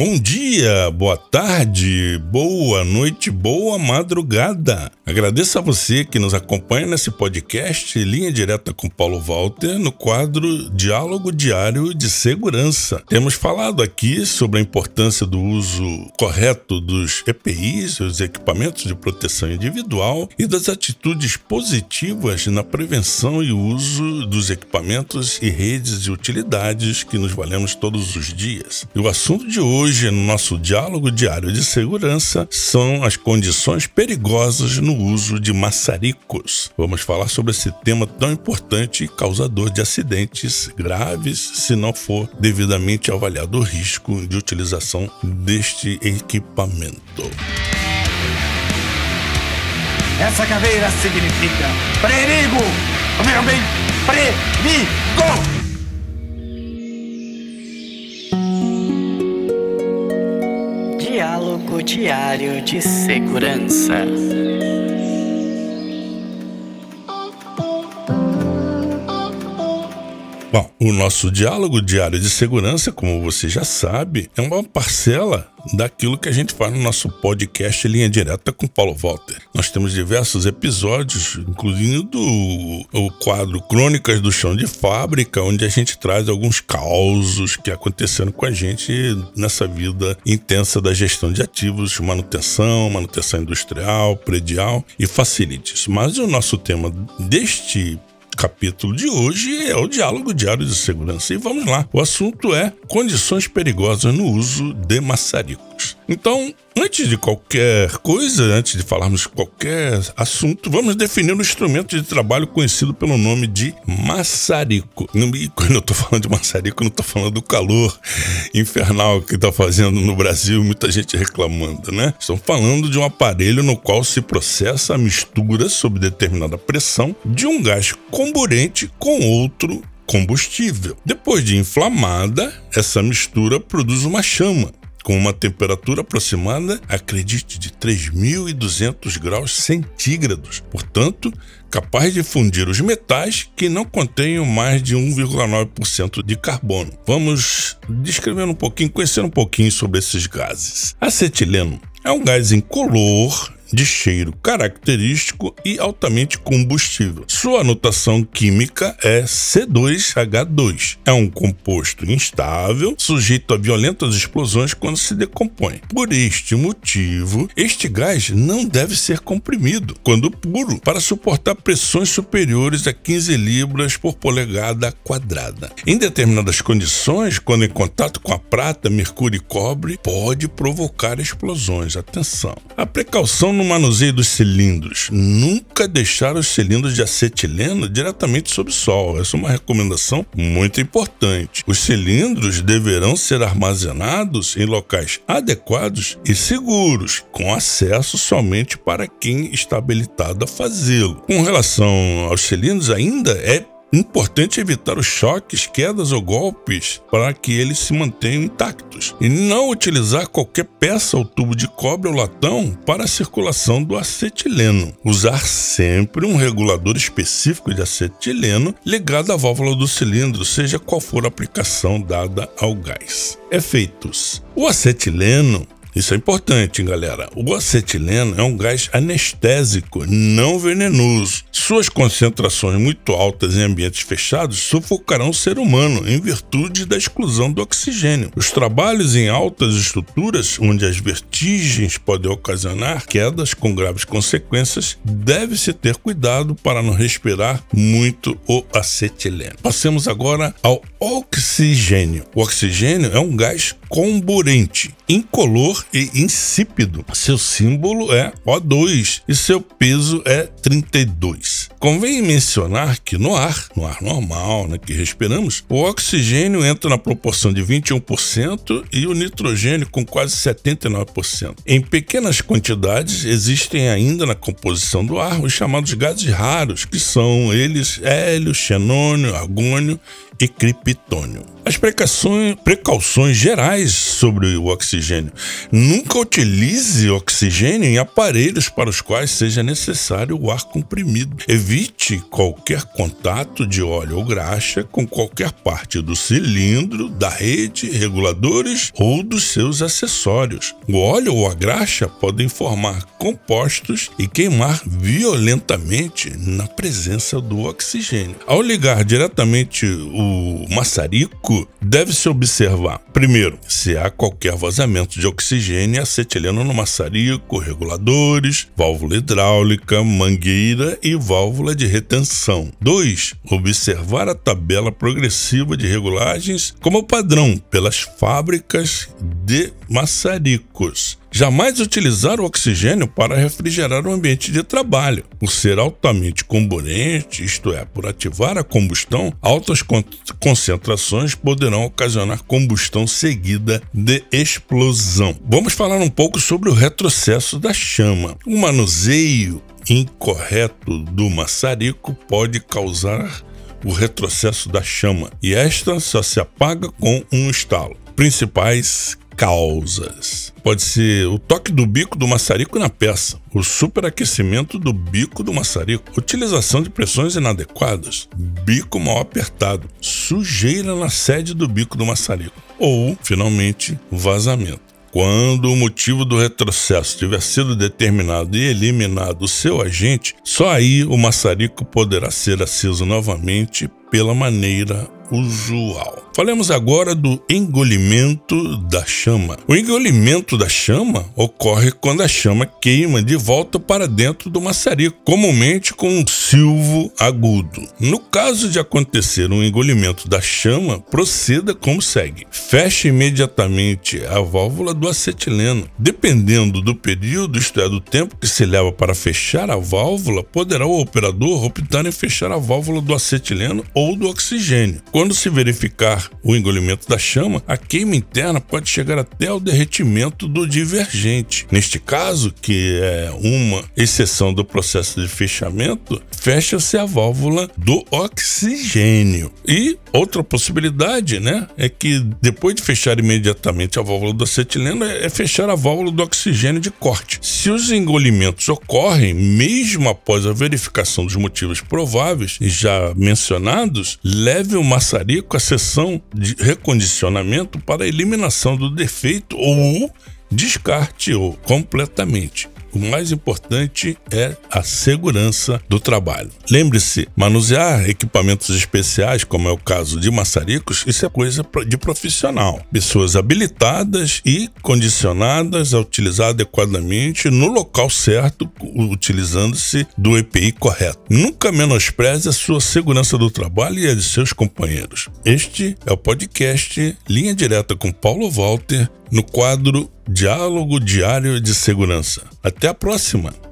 Bom dia, boa tarde, boa noite, boa madrugada. Agradeço a você que nos acompanha nesse podcast Linha Direta com Paulo Walter no quadro Diálogo Diário de Segurança. Temos falado aqui sobre a importância do uso correto dos EPIs, os equipamentos de proteção individual, e das atitudes positivas na prevenção e uso dos equipamentos e redes de utilidades que nos valemos todos os dias. E o assunto de hoje, no nosso diálogo diário de segurança, são as condições perigosas no uso de maçaricos. Vamos falar sobre esse tema tão importante e causador de acidentes graves se não for devidamente avaliado o risco de utilização deste equipamento. Essa caveira significa perigo! Ouviram bem? Perigo! Diário de Segurança. Bom, o nosso diálogo diário de segurança, como você já sabe, é uma parcela daquilo que a gente faz no nosso podcast Linha Direta com Paulo Walter. Nós temos diversos episódios, incluindo o quadro Crônicas do Chão de Fábrica, onde a gente traz alguns causos que aconteceram com a gente nessa vida intensa da gestão de ativos, manutenção, manutenção industrial, predial e facilities. Mas o nosso tema deste capítulo de hoje é o diálogo diário de segurança. E vamos lá. O assunto é condições perigosas no uso de maçaricos. Então, antes de qualquer coisa, antes de falarmos qualquer assunto, vamos definir um instrumento de trabalho conhecido pelo nome de maçarico. E quando eu estou falando de maçarico, não estou falando do calor infernal que está fazendo no Brasil, muita gente reclamando, né? Estamos falando de um aparelho no qual se processa a mistura sob determinada pressão de um gás comburente com outro combustível. Depois de inflamada, essa mistura produz uma chama com uma temperatura aproximada, acredite, de 3.200 graus centígrados. Portanto, capaz de fundir os metais que não contenham mais de 1,9% de carbono. Vamos descrever um pouquinho, conhecer um pouquinho sobre esses gases. Acetileno é um gás incolor, de cheiro característico e altamente combustível. Sua anotação química é C2H2. É um composto instável, sujeito a violentas explosões quando se decompõe. Por este motivo, este gás não deve ser comprimido quando puro para suportar pressões superiores a 15 libras por polegada quadrada. Em determinadas condições, quando em contato com a prata, mercúrio e cobre, pode provocar explosões. Atenção. A precaução no manuseio dos cilindros, nunca deixar os cilindros de acetileno diretamente sob o sol. Essa é uma recomendação muito importante. Os cilindros deverão ser armazenados em locais adequados e seguros, com acesso somente para quem está habilitado a fazê-lo. Com relação aos cilindros, ainda é Importante evitar os choques, quedas ou golpes para que eles se mantenham intactos. E não utilizar qualquer peça ou tubo de cobre ou latão para a circulação do acetileno. Usar sempre um regulador específico de acetileno ligado à válvula do cilindro, seja qual for a aplicação dada ao gás. Efeitos: O acetileno isso é importante, galera. O acetileno é um gás anestésico, não venenoso. Suas concentrações muito altas em ambientes fechados sufocarão o ser humano em virtude da exclusão do oxigênio. Os trabalhos em altas estruturas, onde as vertigens podem ocasionar quedas com graves consequências, deve-se ter cuidado para não respirar muito o acetileno. Passemos agora ao oxigênio. O oxigênio é um gás comburente, incolor e insípido. Seu símbolo é O2 e seu peso é 32. Convém mencionar que no ar, no ar normal né, que respiramos, o oxigênio entra na proporção de 21% e o nitrogênio com quase 79%. Em pequenas quantidades, existem ainda na composição do ar os chamados gases raros, que são eles hélio, xenônio, argônio e criptônio. As precauções, precauções gerais sobre o oxigênio. Nunca utilize oxigênio em aparelhos para os quais seja necessário o ar comprimido. Evite qualquer contato de óleo ou graxa com qualquer parte do cilindro, da rede, reguladores ou dos seus acessórios. O óleo ou a graxa podem formar compostos e queimar violentamente na presença do oxigênio. Ao ligar diretamente o maçarico, deve-se observar, primeiro, se há qualquer vazamento de oxigênio e acetileno no maçarico, reguladores, válvula hidráulica, mangueira e válvula de retenção. 2. Observar a tabela progressiva de regulagens como padrão pelas fábricas de maçaricos. Jamais utilizar o oxigênio para refrigerar o ambiente de trabalho. Por ser altamente comburente, isto é, por ativar a combustão, altas concentrações poderão ocasionar combustão seguida de explosão. Vamos falar um pouco sobre o retrocesso da chama. O manuseio incorreto do maçarico pode causar o retrocesso da chama e esta só se apaga com um estalo. Principais causas. Pode ser o toque do bico do maçarico na peça, o superaquecimento do bico do maçarico, utilização de pressões inadequadas, bico mal apertado, sujeira na sede do bico do maçarico ou, finalmente, vazamento. Quando o motivo do retrocesso tiver sido determinado e eliminado o seu agente, só aí o maçarico poderá ser aceso novamente pela maneira usual. Falemos agora do engolimento da chama. O engolimento da chama ocorre quando a chama queima de volta para dentro do maçarico, comumente com um silvo agudo. No caso de acontecer um engolimento da chama, proceda como segue: feche imediatamente a válvula do acetileno. Dependendo do período, isto é, do tempo que se leva para fechar a válvula, poderá o operador optar em fechar a válvula do acetileno ou do oxigênio. Quando se verificar o engolimento da chama, a queima interna pode chegar até o derretimento do divergente. Neste caso, que é uma exceção do processo de fechamento, fecha-se a válvula do oxigênio. E outra possibilidade, né, é que depois de fechar imediatamente a válvula do acetileno, é fechar a válvula do oxigênio de corte. Se os engolimentos ocorrem, mesmo após a verificação dos motivos prováveis já mencionados, leve o maçarico à de recondicionamento para eliminação do defeito ou descarte-o completamente. O mais importante é a segurança do trabalho. Lembre-se, manusear equipamentos especiais, como é o caso de maçaricos, isso é coisa de profissional. Pessoas habilitadas e condicionadas a utilizar adequadamente no local certo, utilizando-se do EPI correto. Nunca menospreze a sua segurança do trabalho e a de seus companheiros. Este é o podcast Linha Direta com Paulo Walter no quadro Diálogo Diário de Segurança. Até a próxima!